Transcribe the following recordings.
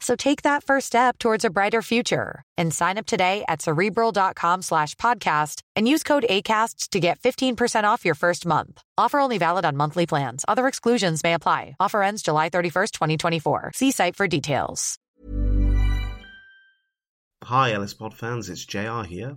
So take that first step towards a brighter future and sign up today at cerebral.com slash podcast and use code ACasts to get 15% off your first month. Offer only valid on monthly plans. Other exclusions may apply. Offer ends July 31st, 2024. See site for details. Hi, Ellis Pod fans, it's JR here.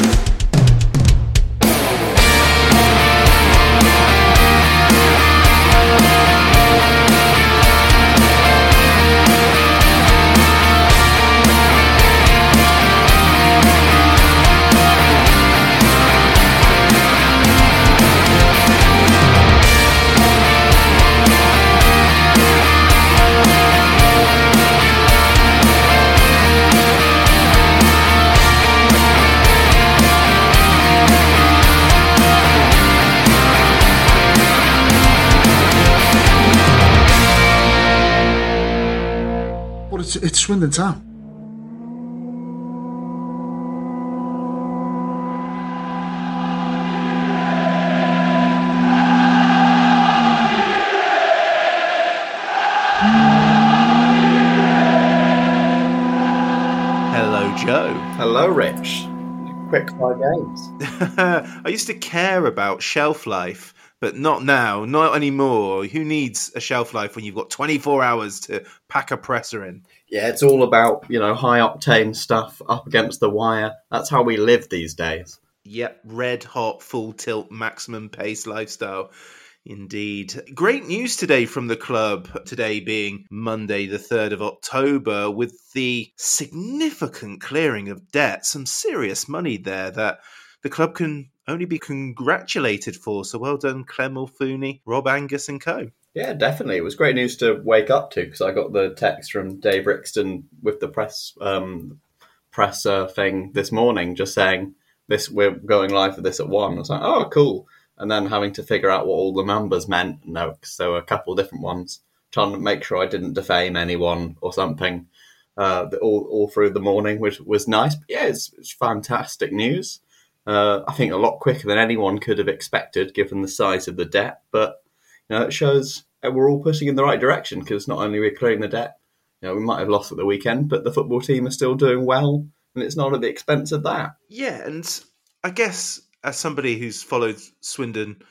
it's, it's Swindon Town. Hello, Joe. Hello, Rich. Quick fire games. I used to care about shelf life, but not now, not anymore. Who needs a shelf life when you've got 24 hours to pack a presser in? Yeah, it's all about, you know, high octane stuff up against the wire. That's how we live these days. Yep, red hot, full tilt, maximum pace lifestyle. Indeed. Great news today from the club. Today being Monday, the 3rd of October, with the significant clearing of debt. Some serious money there that the club can only be congratulated for. So well done, Clem Morfuni, Rob Angus, and co. Yeah, definitely. It was great news to wake up to because I got the text from Dave Rixton with the press um, presser thing this morning, just saying this we're going live for this at one. I was like, oh, cool. And then having to figure out what all the numbers meant. No, because there were a couple different ones. Trying to make sure I didn't defame anyone or something. Uh, all all through the morning, which was nice. But yeah, it's, it's fantastic news. Uh, I think a lot quicker than anyone could have expected, given the size of the debt. But you know, it shows that we're all pushing in the right direction because not only we're clearing the debt, you know, we might have lost at the weekend, but the football team is still doing well, and it's not at the expense of that. Yeah, and I guess as somebody who's followed Swindon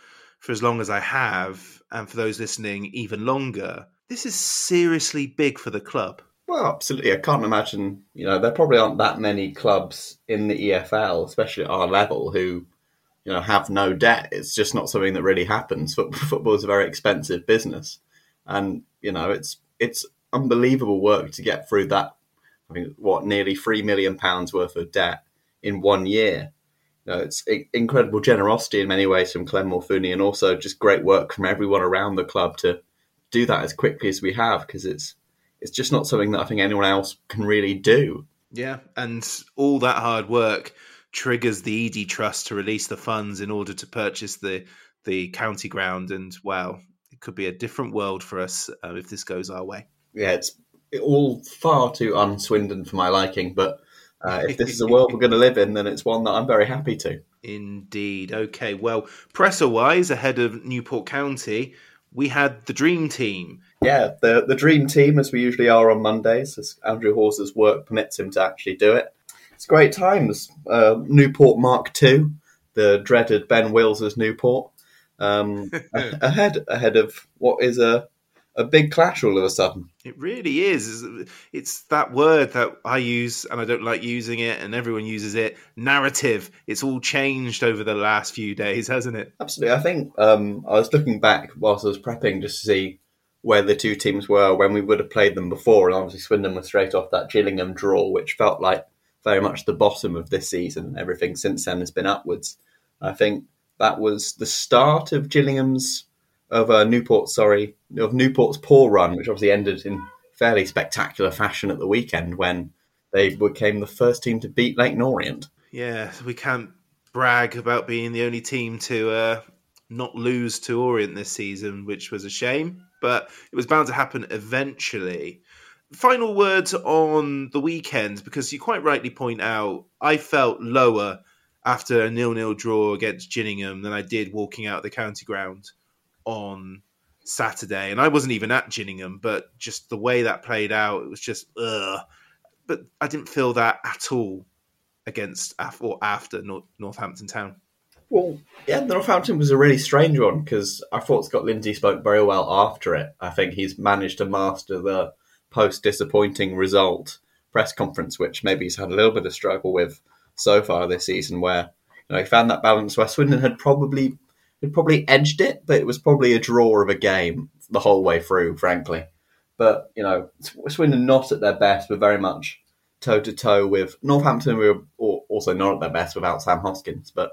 for as long as I have, and for those listening even longer, this is seriously big for the club. Well, absolutely. I can't imagine, you know, there probably aren't that many clubs in the EFL, especially at our level, who, you know, have no debt. It's just not something that really happens. Football is a very expensive business. And, you know, it's it's unbelievable work to get through that, I mean, what, nearly £3 million worth of debt in one year. You know, it's incredible generosity in many ways from Clem Morfuni and also just great work from everyone around the club to do that as quickly as we have because it's it's just not something that I think anyone else can really do. Yeah, and all that hard work triggers the ED Trust to release the funds in order to purchase the the county ground, and wow, it could be a different world for us uh, if this goes our way. Yeah, it's all far too unswindon for my liking, but uh, if this is a world we're going to live in, then it's one that I'm very happy to. Indeed. Okay. Well, presser wise, ahead of Newport County, we had the dream team. Yeah, the the dream team, as we usually are on Mondays, as Andrew Hawes's work permits him to actually do it. It's great times. Uh, Newport Mark II, the dreaded Ben Wills's Newport, um, ahead ahead of what is a a big clash all of a sudden. It really is. It's that word that I use and I don't like using it, and everyone uses it. Narrative. It's all changed over the last few days, hasn't it? Absolutely. I think um, I was looking back whilst I was prepping just to see where the two teams were when we would have played them before, and obviously Swindon was straight off that Gillingham draw, which felt like very much the bottom of this season. Everything since then has been upwards. I think that was the start of Gillingham's of uh, Newport, sorry, of Newport's poor run, which obviously ended in fairly spectacular fashion at the weekend when they became the first team to beat Leyton Orient. Yeah, we can't brag about being the only team to uh, not lose to Orient this season, which was a shame, but it was bound to happen eventually. Final words on the weekend, because you quite rightly point out, I felt lower after a nil-nil draw against Gillingham than I did walking out the county ground on Saturday, and I wasn't even at Gillingham, but just the way that played out, it was just ugh. But I didn't feel that at all against or after Northampton Town. Well, yeah, Northampton was a really strange one because I thought Scott Lindsey spoke very well after it. I think he's managed to master the post disappointing result press conference, which maybe he's had a little bit of struggle with so far this season, where you know, he found that balance where Swindon had probably had probably edged it, but it was probably a draw of a game the whole way through, frankly. But you know, Swindon not at their best, but very much toe to toe with Northampton. We were also not at their best without Sam Hoskins, but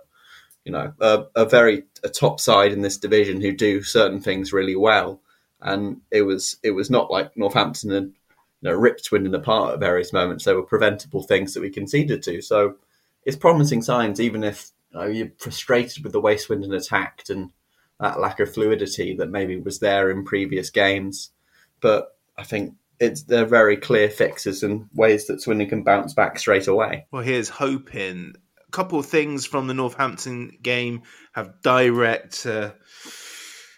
you know, a, a very a top side in this division who do certain things really well. And it was it was not like Northampton had you know ripped Swindon apart at various moments. There were preventable things that we conceded to. So it's promising signs, even if you you're frustrated with the way Swindon attacked and that lack of fluidity that maybe was there in previous games. But I think it's they're very clear fixes and ways that Swindon can bounce back straight away. Well, here's hoping. A couple of things from the Northampton game have direct. Uh,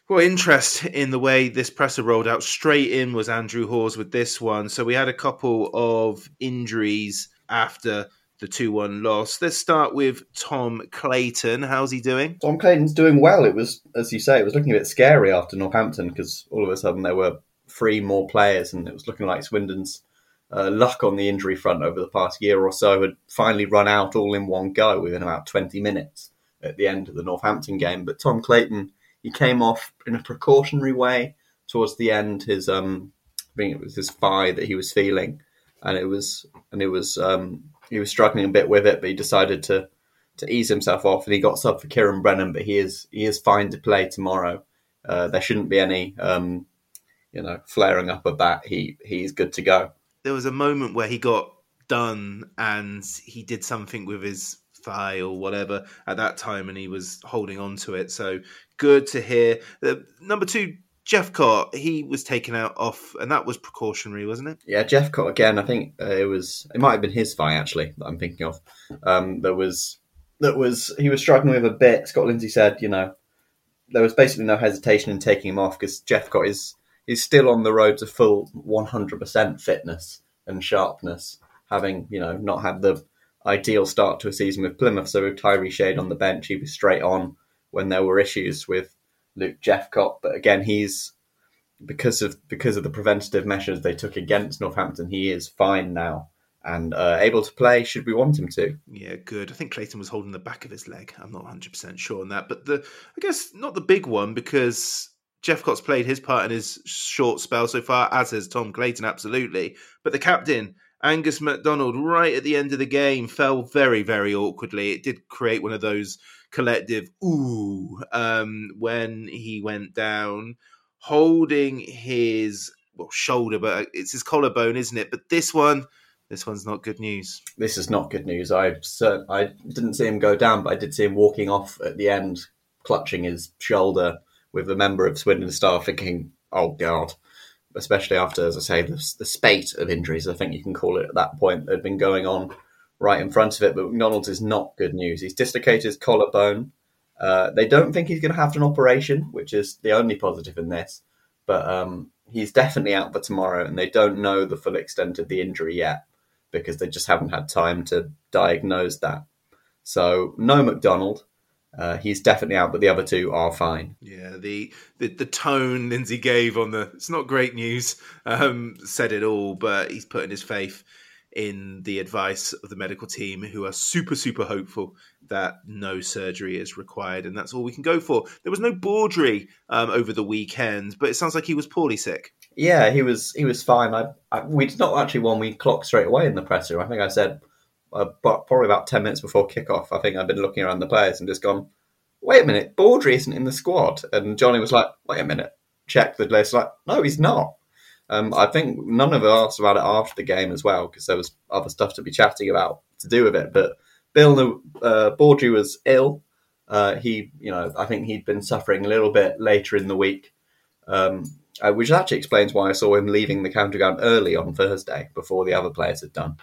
well, interest in the way this presser rolled out straight in was Andrew Hawes with this one. So we had a couple of injuries after the 2 1 loss. Let's start with Tom Clayton. How's he doing? Tom Clayton's doing well. It was, as you say, it was looking a bit scary after Northampton because all of a sudden there were three more players and it was looking like Swindon's uh, luck on the injury front over the past year or so had finally run out all in one go within about 20 minutes at the end of the Northampton game. But Tom Clayton, he came off in a precautionary way towards the end. His, um, I think it was his thigh that he was feeling, and it was, and it was um, he was struggling a bit with it, but he decided to to ease himself off, and he got sub for Kieran Brennan. But he is he is fine to play tomorrow. Uh, there shouldn't be any um, you know flaring up of that. He he's good to go. There was a moment where he got done and he did something with his thigh or whatever at that time, and he was holding on to it. So good to hear. Uh, number two, Jephcott, he was taken out off, and that was precautionary, wasn't it? Yeah, Jephcott again. I think uh, it was. It might have been his fight actually that I'm thinking of. Um, there was that was he was struggling with a bit. Scott Lindsey said, you know, there was basically no hesitation in taking him off because Jephcott is is still on the road to full 100% fitness and sharpness, having you know not had the ideal start to a season with Plymouth. So with Tyrese Shade on the bench, he was straight on when there were issues with Luke Jephcott. But again, he's because of because of the preventative measures they took against Northampton, he is fine now and uh, able to play should we want him to. Yeah, good. I think Clayton was holding the back of his leg. I'm not 100 percent sure on that, but the I guess not the big one because Jephcott's played his part in his short spell so far, as has Tom Clayton, absolutely. But the captain. Angus MacDonald, right at the end of the game, fell very, very awkwardly. It did create one of those collective ooh um, when he went down, holding his well shoulder, but it's his collarbone, isn't it? But this one, this one's not good news. This is not good news. I I didn't see him go down, but I did see him walking off at the end, clutching his shoulder with a member of Swindon staff, thinking, "Oh God." Especially after, as I say, the, the spate of injuries, I think you can call it at that point, that had been going on right in front of it, but MacDonald's is not good news. He's dislocated his collarbone. Uh, they don't think he's going to have an operation, which is the only positive in this. But um, he's definitely out for tomorrow, and they don't know the full extent of the injury yet because they just haven't had time to diagnose that. So no MacDonald. Uh, he's definitely out, but the other two are fine. Yeah, the, the the tone Lindsey gave on the it's not great news um, said it all, but he's putting his faith in the advice of the medical team, who are super super hopeful that no surgery is required, and that's all we can go for. There was no Baudry um, over the weekend, but it sounds like he was poorly sick. Yeah, he was he was fine. I, I we did not actually one we clocked straight away in the press room. I think I said uh, but probably about ten minutes before kickoff. I think I'd been looking around the players and just gone, "Wait a minute, Baudry isn't in the squad." And Johnny was like, "Wait a minute, check the list." Like, no, he's not. Um, I think none of us asked about it after the game as well because there was other stuff to be chatting about to do with it. But Bill uh, Baudry was ill. Uh, he, you know, I think he'd been suffering a little bit later in the week, um, uh, which actually explains why I saw him leaving the counter ground early on Thursday before the other players had done.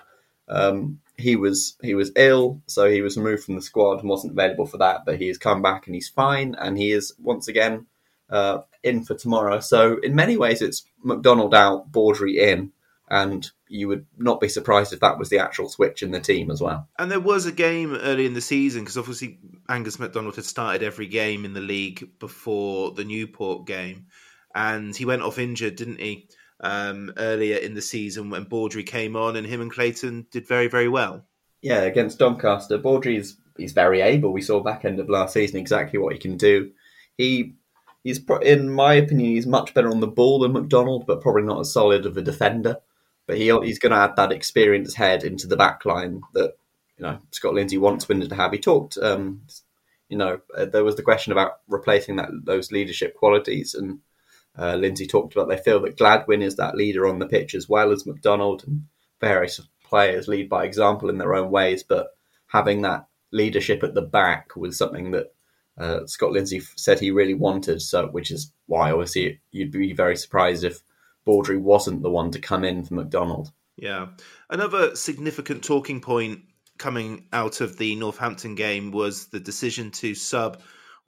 Um, he was he was ill, so he was removed from the squad and wasn't available for that. But he has come back and he's fine, and he is once again uh, in for tomorrow. So in many ways, it's MacDonald out, Baudry in, and you would not be surprised if that was the actual switch in the team as well. And there was a game early in the season because obviously Angus MacDonald had started every game in the league before the Newport game, and he went off injured, didn't he? Um, earlier in the season when Baudry came on, and him and Clayton did very, very well. Yeah, against Doncaster, Baudry's he's very able. We saw back end of last season exactly what he can do. He he's in my opinion he's much better on the ball than MacDonald, but probably not as solid of a defender. But he he's going to add that experienced head into the back line that you know Scott Lindsey wants Swindon to have. He talked, um, you know, uh, there was the question about replacing that those leadership qualities, and uh, Lindsey talked about they feel that Gladwin is that leader on the pitch as well as MacDonald, and various players lead by example in their own ways, but having that leadership at the back was something that uh, Scott Lindsey said he really wanted. So, which is why obviously you'd be very surprised if Baudry wasn't the one to come in for MacDonald. Yeah, another significant talking point coming out of the Northampton game was the decision to sub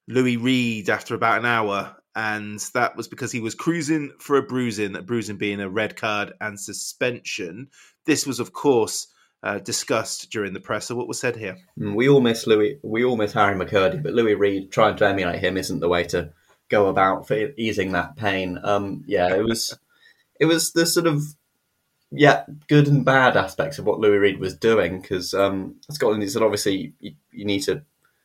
Louis Reed after about an hour. And that was because he was cruising for a bruising, a bruising being a red card and suspension. This was, of course, uh, discussed during the press. So, what was said here? Mm, we all miss Louis. We all miss Harry McKirdy, but Louis Reed trying to emulate him isn't the way to go about for easing that pain. Um, yeah, it was. it was the sort of yeah good and bad aspects of what Louis Reed was doing because um, Scott Lindsey said obviously you, you, need to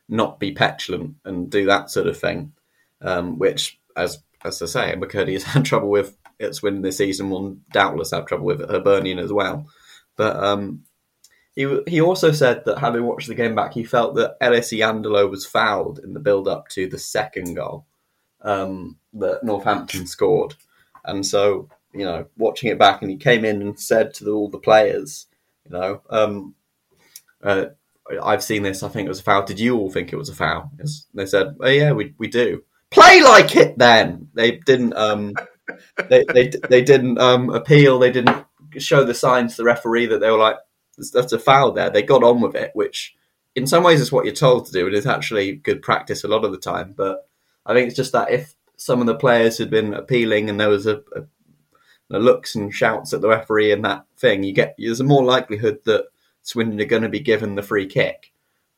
not be petulant and do that sort of thing, um, which as as I say, McKirdy has had trouble with. It's win this season will doubtless have trouble with Hibernian as well. But um, he he also said that having watched the game back, he felt that Ellis Iandolo was fouled in the build up to the second goal um, that Northampton scored, and so you know watching it back, and he came in and said to the, all the players, you know, um, uh, I've seen this. I think it was a foul. Did you all think it was a foul? Yes. They said, oh, yeah, we we do. Play like it then. They didn't. Um, they, they they didn't um, appeal. They didn't show the signs to the referee that they were like, that's a foul there. They got on with it, which in some ways is what you're told to do, and it's actually good practice a lot of the time. But I think it's just that if some of the players had been appealing and there was a, a, looks and shouts at the referee and that thing, you get there's a more likelihood that Swindon are going to be given the free kick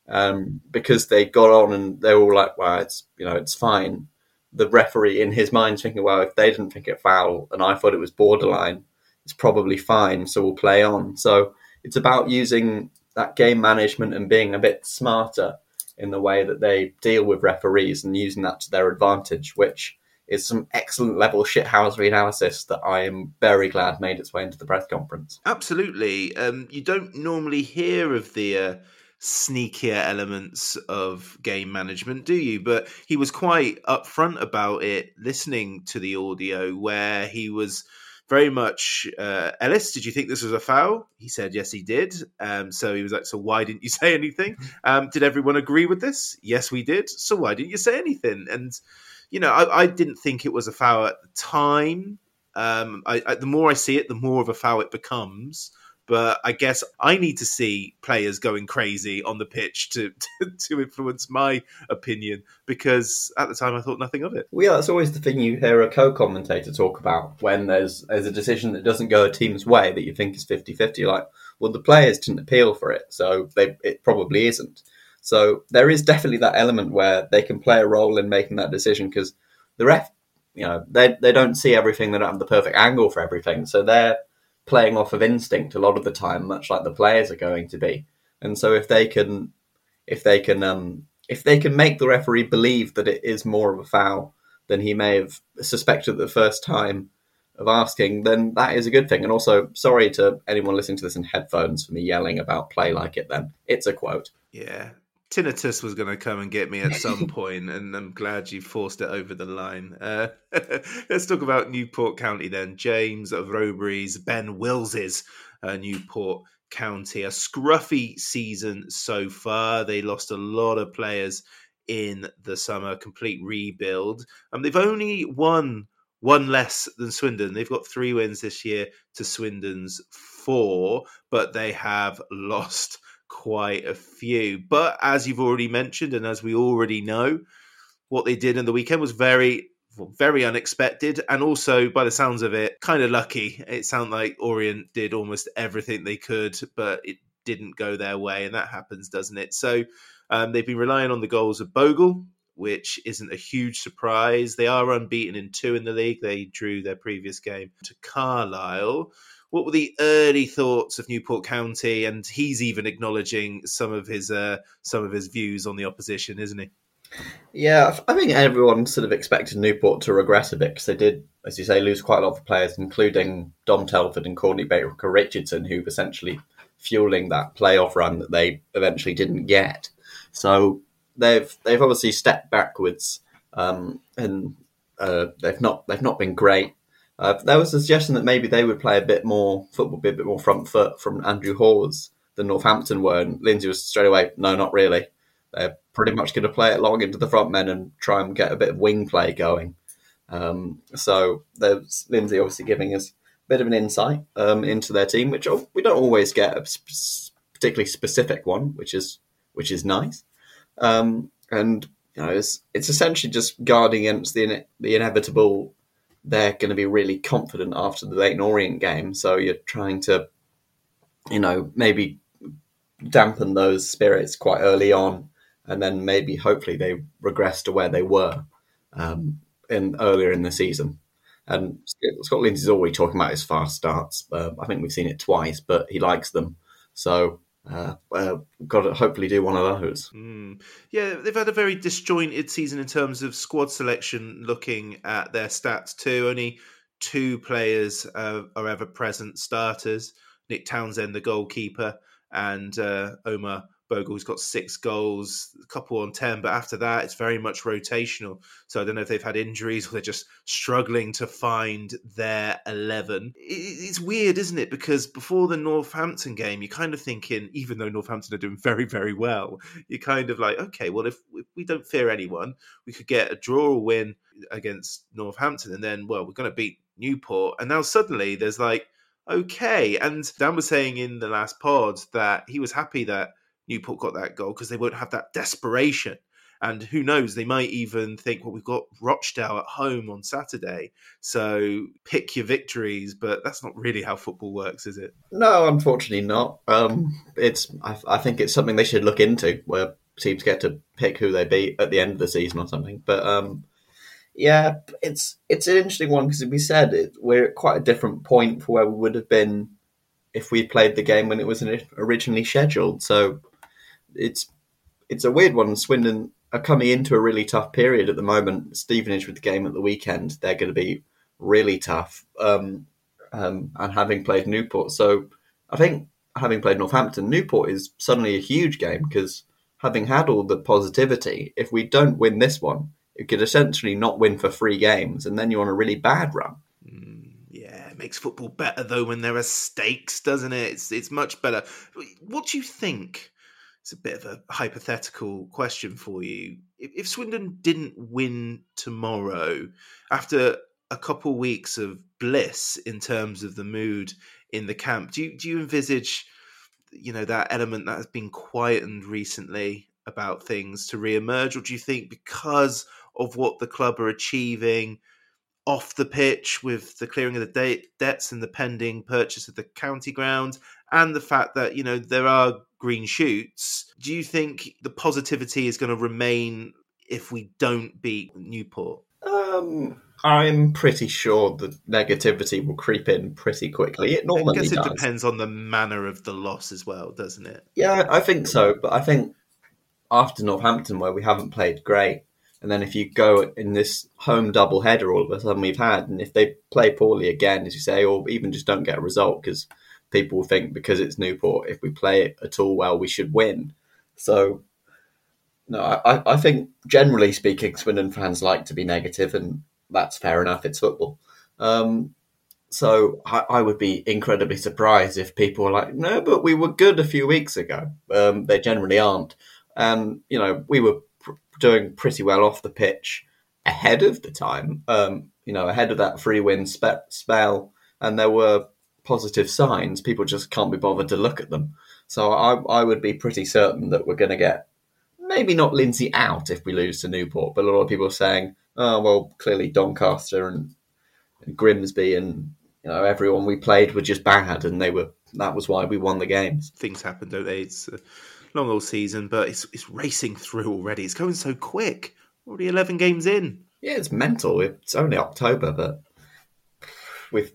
um, because they got on and they were all like, "Well, it's you know it's fine." The referee in his mind's thinking, "Well, if they didn't think it foul and I thought it was borderline, it's probably fine, so we'll play on." So it's about using that game management and being a bit smarter in the way that they deal with referees and using that to their advantage, which is some excellent level shithousery analysis that I am very glad made its way into the press conference. Absolutely. Um, you don't normally hear of the uh, sneakier elements of game management, do you? But he was quite upfront about it, listening to the audio where he was very much uh, Ellis. Did you think this was a foul? He said yes, he did. Um, so he was like, so why didn't you say anything? Um, did everyone agree with this? Yes, we did. So why didn't you say anything? And you know, I, I didn't think it was a foul at the time. Um, I, I, the more I see it, the more of a foul it becomes. But I guess I need to see players going crazy on the pitch to to, to influence my opinion because at the time I thought nothing of it. Well, yeah, that's always the thing you hear a co-commentator talk about when there's there's a decision that doesn't go a team's way that you think is 50-50. Like, well, the players didn't appeal for it, so they it probably isn't. So there is definitely that element where they can play a role in making that decision because the ref, you know, they they don't see everything, they don't have the perfect angle for everything, so they're playing off of instinct a lot of the time, much like the players are going to be. And so if they can, if they can, um, if they can make the referee believe that it is more of a foul than he may have suspected the first time of asking, then that is a good thing. And also, sorry to anyone listening to this in headphones for me yelling about play like it. Then it's a quote. Yeah, tinnitus was going to come and get me at some point, and I'm glad you forced it over the line. Uh, let's talk about Newport County then. James of Rowberry's, Ben Wills's uh, Newport County. A scruffy season so far. They lost a lot of players in the summer, complete rebuild. Um, they've only won one less than Swindon. They've got three wins this year to Swindon's four, but they have lost quite a few. But as you've already mentioned, and as we already know, what they did in the weekend was very, very unexpected, and also, by the sounds of it, kind of lucky. It sounded like Orient did almost everything they could, but it didn't go their way, and that happens, doesn't it? So um, they've been relying on the goals of Bogle, which isn't a huge surprise. They are unbeaten in two in the league. They drew their previous game to Carlisle what were the early thoughts of Newport County? And he's even acknowledging some of his uh, some of his views on the opposition, isn't he? Yeah, I think everyone sort of expected Newport to regress a bit because they did, as you say, lose quite a lot of players, including Dom Telford and Courtney Baker Richardson, who were essentially fueling that playoff run that they eventually didn't get. So they've they've obviously stepped backwards, um, and uh, they've not they've not been great. Uh, there was a suggestion that maybe they would play a bit more football, be a bit more front foot from Andrew Hawes than Northampton were. And Lindsey was straight away, no, not really. They're pretty much going to play it long into the front men and try and get a bit of wing play going. Um, so there's Lindsey obviously giving us a bit of an insight um, into their team, which we don't always get a particularly specific one, which is which is nice. Um, and you know, it's, it's essentially just guarding against the the inevitable they're going to be really confident after the Leyton Orient game. So you're trying to, you know, maybe dampen those spirits quite early on, and then maybe hopefully they regress to where they were um, in earlier in the season. And Scott Lindsey's already talking about his fast starts. Uh, I think we've seen it twice, but he likes them. So uh, uh, got to hopefully do one of those. Mm. Yeah, they've had a very disjointed season in terms of squad selection. Looking at their stats too, only two players uh, are ever present starters. Nick Townsend, the goalkeeper, and uh, Omar Bogle's got six goals, a couple on 10, but after that, it's very much rotational. So I don't know if they've had injuries or they're just struggling to find their 11. It's weird, isn't it? Because before the Northampton game, you're kind of thinking, even though Northampton are doing very, very well, you're kind of like, okay, well, if, we don't fear anyone, we could get a draw or win against Northampton, and then, well, we're going to beat Newport. And now suddenly there's like, okay. And Dan was saying in the last pod that he was happy that Newport got that goal because they won't have that desperation. And who knows, they might even think, well, we've got Rochdale at home on Saturday, so pick your victories. But that's not really how football works, is it? No, unfortunately not. Um, it's I, I think it's something they should look into, where teams get to pick who they beat at the end of the season or something. But um, yeah, it's it's an interesting one because we said it, we're at quite a different point for where we would have been if we played the game when it was originally scheduled. So it's it's a weird one. Swindon are coming into a really tough period at the moment. Stevenage with the game at the weekend, they're going to be really tough. Um, um, and having played Newport, so I think having played Northampton, Newport is suddenly a huge game because having had all the positivity, if we don't win this one, it could essentially not win for three games, and then you're on a really bad run. Mm, yeah, it makes football better though when there are stakes, doesn't it? It's it's much better. What do you think? It's a bit of a hypothetical question for you. If, if Swindon didn't win tomorrow, after a couple weeks of bliss in terms of the mood in the camp. Do you do you envisage, you know, that element that has been quietened recently about things to re-emerge, or do you think because of what the club are achieving off the pitch with the clearing of the de- debts and the pending purchase of the county ground, and the fact that you know there are green shoots, do you think the positivity is going to remain if we don't beat Newport? Um, I'm pretty sure the negativity will creep in pretty quickly. It normally I guess it does. depends on the manner of the loss as well, doesn't it? Yeah, I think so. But I think after Northampton, where we haven't played great, and then if you go in this home double header all of a sudden we've had, and if they play poorly again, as you say, or even just don't get a result, because people think because it's Newport, if we play it at all well, we should win. So, no, I, I think generally speaking, Swindon fans like to be negative, and that's fair enough. It's football. Um, so I, I, would be incredibly surprised if people were like, no, but we were good a few weeks ago. Um, they generally aren't. And, you know, we were pr- doing pretty well off the pitch ahead of the time, um, you know, ahead of that free win spe- spell. And there were positive signs. People just can't be bothered to look at them. So I, I would be pretty certain that we're going to get maybe not Lindsey out if we lose to Newport, but a lot of people are saying, oh, well, clearly Doncaster and, and Grimsby and you know everyone we played were just bad, and they were that was why we won the games. Things happen, don't they? It's a long old season, but it's it's racing through already. It's going so quick. Already eleven games in. Yeah, it's mental. It's only October, but with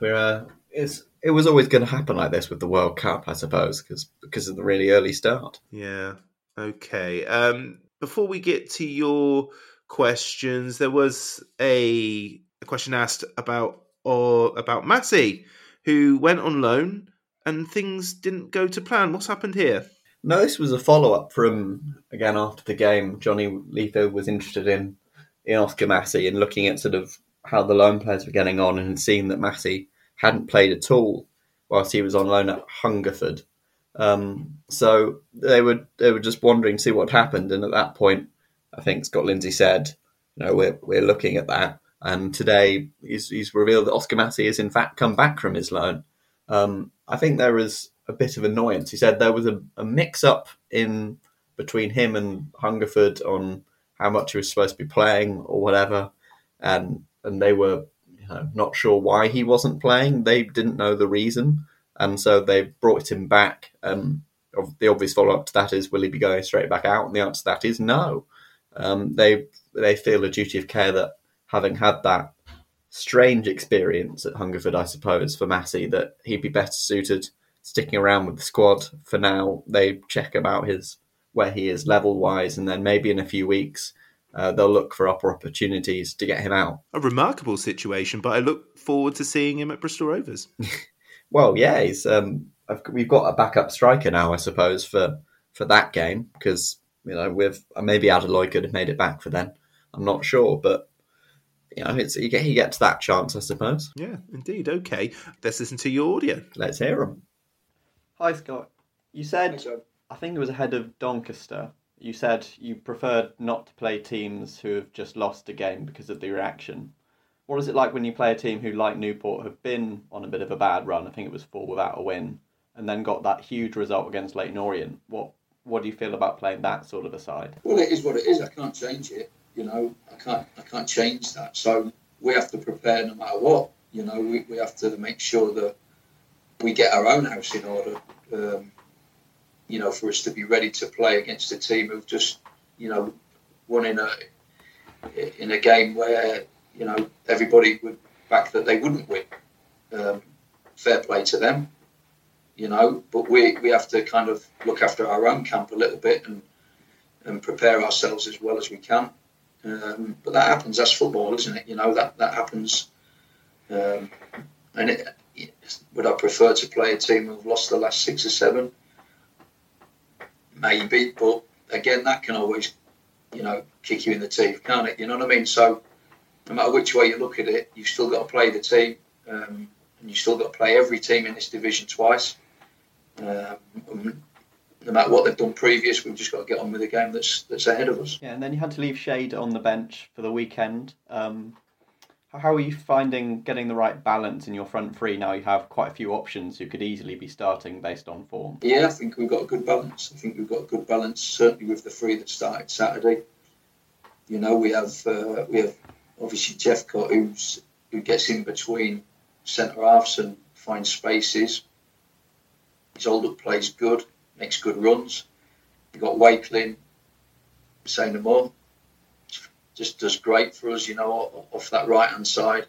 we're uh, it's it was always going to happen like this with the World Cup, I suppose, because because of the really early start. Yeah. Okay. Um, before we get to your questions, there was a, a question asked about or about Massey, who went on loan and things didn't go to plan. What's happened here? No, this was a follow up from again after the game. Johnny Letho was interested in in Oscar Massey and looking at sort of how the loan players were getting on and seeing that Massey hadn't played at all whilst he was on loan at Hungerford. Um, so they were they were just wondering see what happened, and at that point, I think Scott Lindsey said, "You know, we're we're looking at that." And today, he's, he's revealed that Oscar Massey has in fact come back from his loan. Um, I think there was a bit of annoyance. He said there was a, a mix up in between him and Hungerford on how much he was supposed to be playing or whatever, and and they were know, not sure why he wasn't playing. They didn't know the reason, and so they brought him back. Um, the obvious follow up to that is, will he be going straight back out? And the answer to that is no. Um, they they feel a duty of care that having had that strange experience at Hungerford, I suppose, for Massey, that he'd be better suited sticking around with the squad for now. They check about his where he is level wise, and then maybe in a few weeks uh, they'll look for upper opportunities to get him out. A remarkable situation, but I look forward to seeing him at Bristol Rovers. well, yeah, he's um, we've got a backup striker now, I suppose, for for that game because you know with maybe Adeloye could have made it back for then. I'm not sure, but you know, it's you get he gets that chance, I suppose. Yeah, indeed. Okay, let's listen to your audio. Let's hear him. Hi, Scott. You said I think it was ahead of Doncaster. You said you preferred not to play teams who have just lost a game because of the reaction. What is it like when you play a team who, like Newport, have been on a bit of a bad run? I think it was four without a win, and then got that huge result against Leyton Orient. What What do you feel about playing that sort of a side? Well, it is what it is. I can't change it. You know, I can't I can't change that. So we have to prepare no matter what. You know, we, we have to make sure that we get our own house in order. Um, you know, for us to be ready to play against a team who've just, you know, won in a in a game where you know everybody would back that they wouldn't win. Um, fair play to them, you know. But we we have to kind of look after our own camp a little bit and and prepare ourselves as well as we can. Um, but that happens. That's football, isn't it? You know that that happens. Um, and it, would I prefer to play a team who've lost the last six or seven? Maybe, but again, that can always, you know, kick you in the teeth, can't it? You know what I mean? So, no matter which way you look at it, you've still got to play the team, um, and you still got to play every team in this division twice. Um, no matter what they've done previous, we've just got to get on with the game that's that's ahead of us. Yeah, and then you had to leave Shade on the bench for the weekend. Um, how are you finding getting the right balance in your front three now? You have quite a few options who could easily be starting based on form. Yeah, I think we've got a good balance. I think we've got a good balance, certainly with the three that started Saturday. You know, we have uh, we have obviously Jephcott who's who gets in between centre halves and finds spaces. His hold up plays good, makes good runs. You've got Wakeling, say no more. Just does great for us, you know, off that right hand side.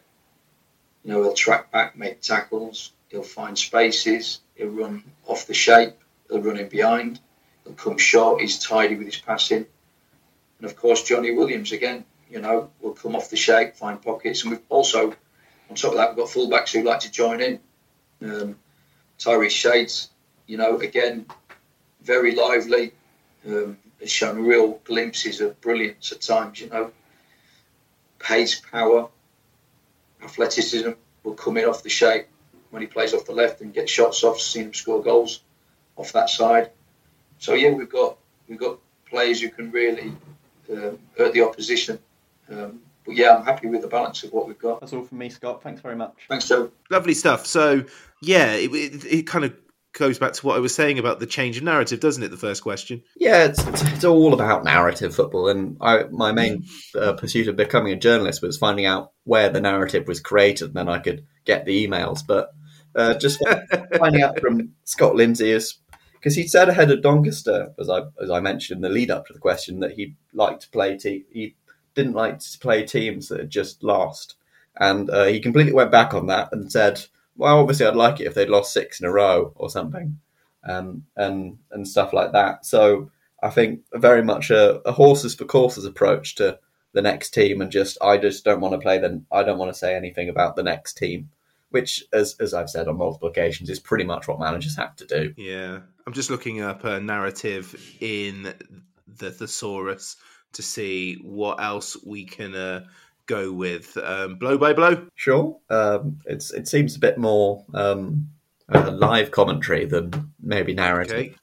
You know, he'll track back, make tackles, he'll find spaces, he'll run off the shape, he'll run in behind, he'll come short, he's tidy with his passing. And of course, Jonny Williams again, you know, will come off the shape, find pockets. And we've also, on top of that, we've got fullbacks who like to join in. Um, Tyrese Shades, you know, again, very lively, um, has shown real glimpses of brilliance at times, you know. Pace, power, athleticism will come in off the shape when he plays off the left and get shots off, seen him score goals off that side. So yeah, we've got we've got players who can really um, hurt the opposition. Um, but yeah, I'm happy with the balance of what we've got. That's all from me, Scott. Thanks very much. Thanks, Joe. Lovely stuff. So yeah, it, it, it kind of goes back to what I was saying about the change of narrative, doesn't it? The first question. Yeah, it's, it's, all about narrative football, and I, my main uh, pursuit of becoming a journalist was finding out where the narrative was created, and then I could get the emails. But uh, just finding out from Scott Lindsey is because he said ahead of Doncaster, as I as I mentioned in the lead up to the question, that he liked to play te- he didn't like to play teams that had just lost, and uh, he completely went back on that and said well, obviously, I'd like it if they'd lost six in a row or something, um, and and stuff like that. So I think very much a, a horses for courses approach to the next team, and just I just don't want to play them. I don't want to say anything about the next team, which, as as I've said on multiple occasions, is pretty much what managers have to do. Yeah, I'm just looking up a narrative in the thesaurus to see what else we can. Uh, go with um, blow by blow. Sure, um, it's it seems a bit more um, uh, live commentary than maybe narrative. Okay.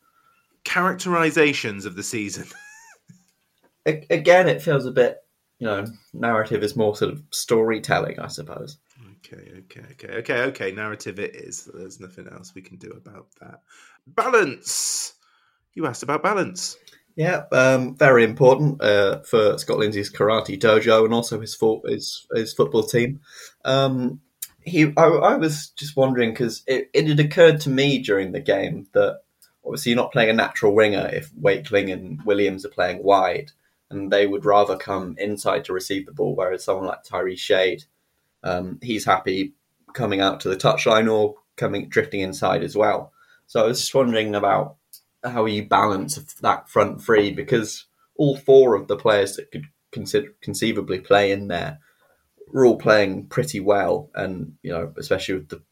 Characterizations of the season. Again, it feels a bit, you know, narrative is more sort of storytelling, I suppose. Okay, okay, okay, okay, okay. Narrative it is. There's nothing else we can do about that. Balance. You asked about balance. Yeah, um, very important uh, for Scott Lindsey's karate dojo and also his his, his football team. Um, he, I, I, was just wondering because it, it had occurred to me during the game that obviously you're not playing a natural winger if Wakeling and Williams are playing wide, and they would rather come inside to receive the ball, whereas someone like Tyrese Shade, um, he's happy coming out to the touchline or coming drifting inside as well. So I was just wondering about how you balance that front three because all four of the players that could consider, conceivably play in there are all playing pretty well, and you know, especially with the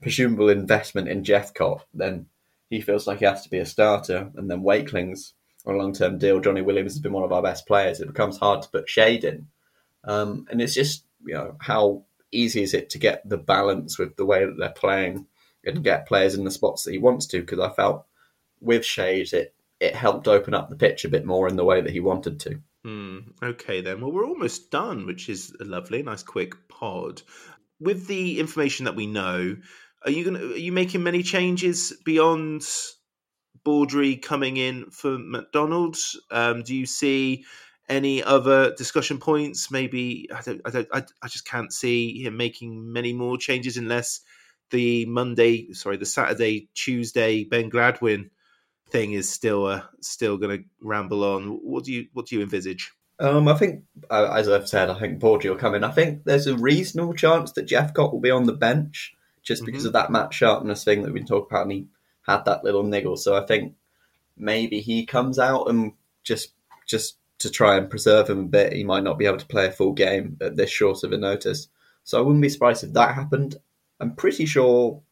presumable investment in Jephcott, then he feels like he has to be a starter, and then Wakeling's on a long-term deal. Jonny Williams has been one of our best players. It becomes hard to put Shade in, um, and it's just you know how easy is it to get the balance with the way that they're playing and get players in the spots that he wants to? Because I felt with Shades, it it helped open up the pitch a bit more in the way that he wanted to. Mm, okay, then. Well, we're almost done, which is lovely. Nice, quick pod. With the information that we know, are you going? Are you making many changes beyond Baudry coming in for MacDonald's? Um, do you see any other discussion points? Maybe I don't. I don't. I, I just can't see him making many more changes unless the Monday, sorry, the Saturday, Tuesday Ben Gladwin thing is still uh, still going to ramble on. What do you what do you envisage? Um, I think, uh, as I've said, I think Baudry will come in. I think there's a reasonable chance that Jephcott will be on the bench just because mm-hmm. of that Matt Sharpness thing that we've been talking about, and he had that little niggle. So I think maybe he comes out and just just to try and preserve him a bit. He might not be able to play a full game at this short of a notice. So I wouldn't be surprised if that happened. I'm pretty sure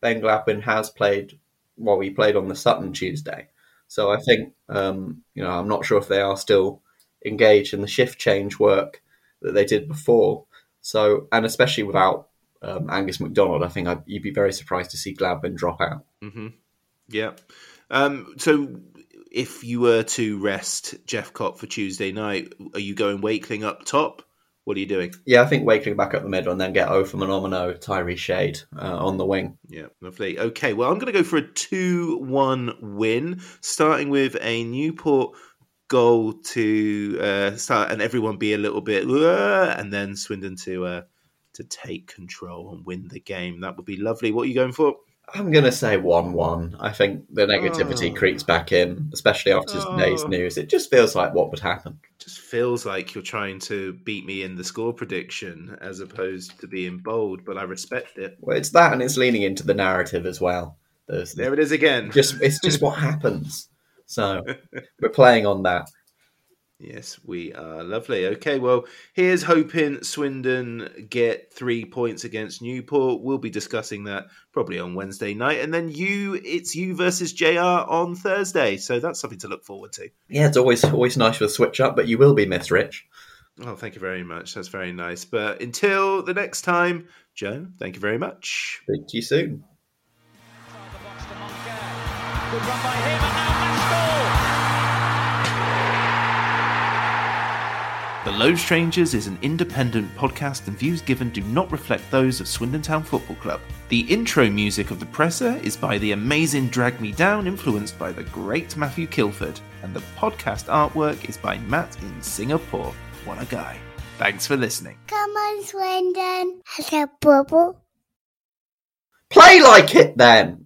Ben Gladwin has played well, we played on the Sutton Tuesday. So I think, um, you know, I'm not sure if they are still engaged in the shift change work that they did before. So, and especially without um, Angus MacDonald, I think I'd, you'd be very surprised to see Gladwin drop out. Mm-hmm. Yeah. Um, so, if you were to rest Jephcott for Tuesday night, are you going Wakeling up top What are you doing? Yeah, I think Wakeling back up the middle and then get O for Monomino, Tyrese Shade uh, on the wing. Yeah, lovely. Okay, well, I'm going to go for a 2 1 win, starting with a Newport goal to uh, start and everyone be a little bit, and then Swindon to uh, to take control and win the game. That would be lovely. What are you going for? I'm going to say 1 1. I think the negativity Oh. creeps back in, especially after today's Oh. news. It just feels like what would happen. Just feels like you're trying to beat me in the score prediction as opposed to being bold, but I respect it. Well, it's that and it's leaning into the narrative as well. There's There it is again. just It's just what happens. So we're playing on that. Yes, we are. Lovely. Okay, well, here's hoping Swindon get three points against Newport. We'll be discussing that probably on Wednesday night. And then you, it's you versus JR on Thursday. So that's something to look forward to. Yeah, it's always always nice with a switch up, but you will be missed, Rich. Oh, thank you very much. That's very nice. But until the next time, Joe, thank you very much. Speak to you soon. Good run by him, and now The Low Strangers is an independent podcast, and views given do not reflect those of Swindon Town Football Club. The intro music of the presser is by the amazing Drag Me Down, influenced by the great Matthew Kilford, and the podcast artwork is by Matt in Singapore. What a guy. Thanks for listening. Come on, Swindon. Has a bubble? Play like it then!